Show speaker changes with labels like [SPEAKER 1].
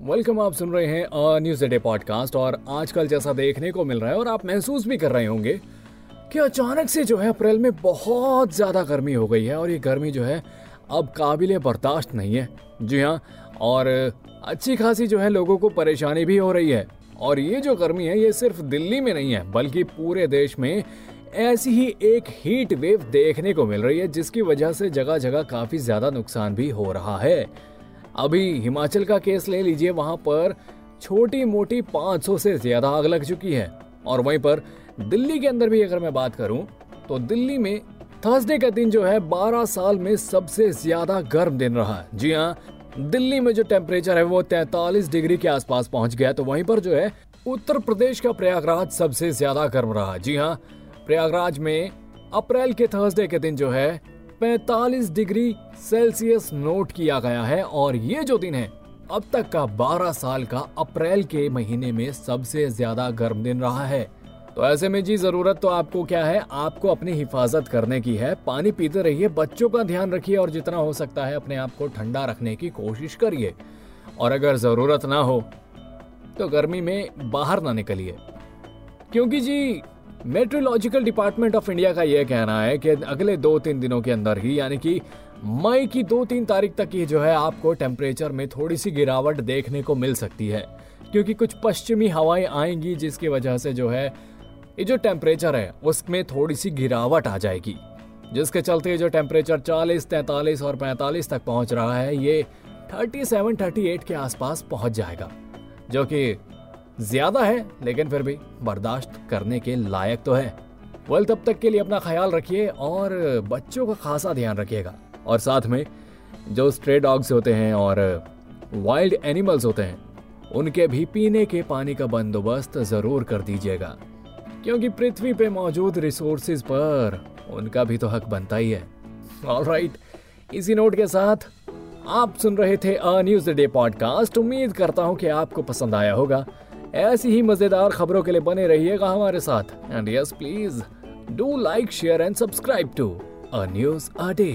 [SPEAKER 1] Welcome आप सुन रहे हैं न्यूज़ डे पॉडकास्ट और आजकल जैसा देखने को मिल रहा है और आप महसूस भी कर रहे होंगे कि अचानक से जो है अप्रैल में बहुत ज़्यादा गर्मी हो गई है और ये गर्मी जो है अब काबिल बर्दाश्त नहीं है। जी हाँ और अच्छी खासी जो है लोगों को परेशानी भी हो रही है। और ये जो गर्मी है, ये सिर्फ़ दिल्ली में नहीं है, बल्कि पूरे देश में ऐसी ही एक हीट वेव देखने को मिल रही है, जिसकी वजह से जगह जगह काफ़ी ज़्यादा नुकसान भी हो रहा है। अभी हिमाचल का केस ले लीजिए, वहाँ पर छोटी मोटी 500 से ज़्यादा आग लग चुकी है। और वहीं पर दिल्ली के अंदर भी अगर मैं बात करूँ तो दिल्ली में थर्सडे का दिन जो है 12 साल में सबसे ज़्यादा गर्म दिन रहा। जी हाँ दिल्ली में जो टेम्परेचर है वो 43 डिग्री के आसपास पहुँच गया तो वहीं पर जो है, उत्तर प्रदेश का प्रयागराज सबसे ज़्यादा गर्म रहा। जी हाँ प्रयागराज में अप्रैल के थर्सडे के दिन जो है 45 डिग्री सेल्सियस नोट किया गया है, और ये जो दिन है, अब तक का 12 साल का अप्रैल के महीने में सबसे ज़्यादा गर्म दिन रहा है। तो ऐसे में जी, ज़रूरत तो आपको क्या है? आपको अपनी हिफाजत करने की है। पानी पीते रहिए, बच्चों का ध्यान रखिए और जितना हो सकता है अपने आप को ठंडा रखने की कोशिश करिए। और अगर ज़रूरत ना हो तो गर्मी में बाहर ना निकलिए। क्योंकि जी मेट्रोलॉजिकल डिपार्टमेंट ऑफ़ इंडिया का यह कहना है कि अगले दो तीन दिनों के अंदर ही, यानी कि मई की दो तीन तारीख तक ही जो है आपको टेम्परेचर में थोड़ी सी गिरावट देखने को मिल सकती है। क्योंकि कुछ पश्चिमी हवाएँ आएँगी, जिसकी वजह से जो है ये जो टेम्परेचर है उसमें थोड़ी सी गिरावट आ जाएगी जिसके चलते जो टेम्परेचर 40, 43 और 45 तक पहुँच रहा है ये 37, 38 के आसपास पहुँच जाएगा जो कि ज़्यादा है लेकिन फिर भी बर्दाश्त करने के लायक तो है। वेल तब तक के लिए अपना ख्याल रखिए और बच्चों का खासा ध्यान रखिएगा। और साथ में जो स्ट्रे डॉग्स होते हैं और वाइल्ड एनिमल्स होते हैं उनके भी पीने के पानी का बंदोबस्त ज़रूर कर दीजिएगा। क्योंकि पृथ्वी पे मौजूद रिसोर्सेज पर उनका भी तो हक बनता ही है। ऑलराइट इसी नोट के साथ आप सुन रहे थे अ न्यूज़ डे पॉडकास्ट उम्मीद करता हूँ कि आपको पसंद आया होगा। ऐसी ही मज़ेदार खबरों के लिए बने रहिएगा हमारे साथ। And yes please do like share and subscribe to a news a day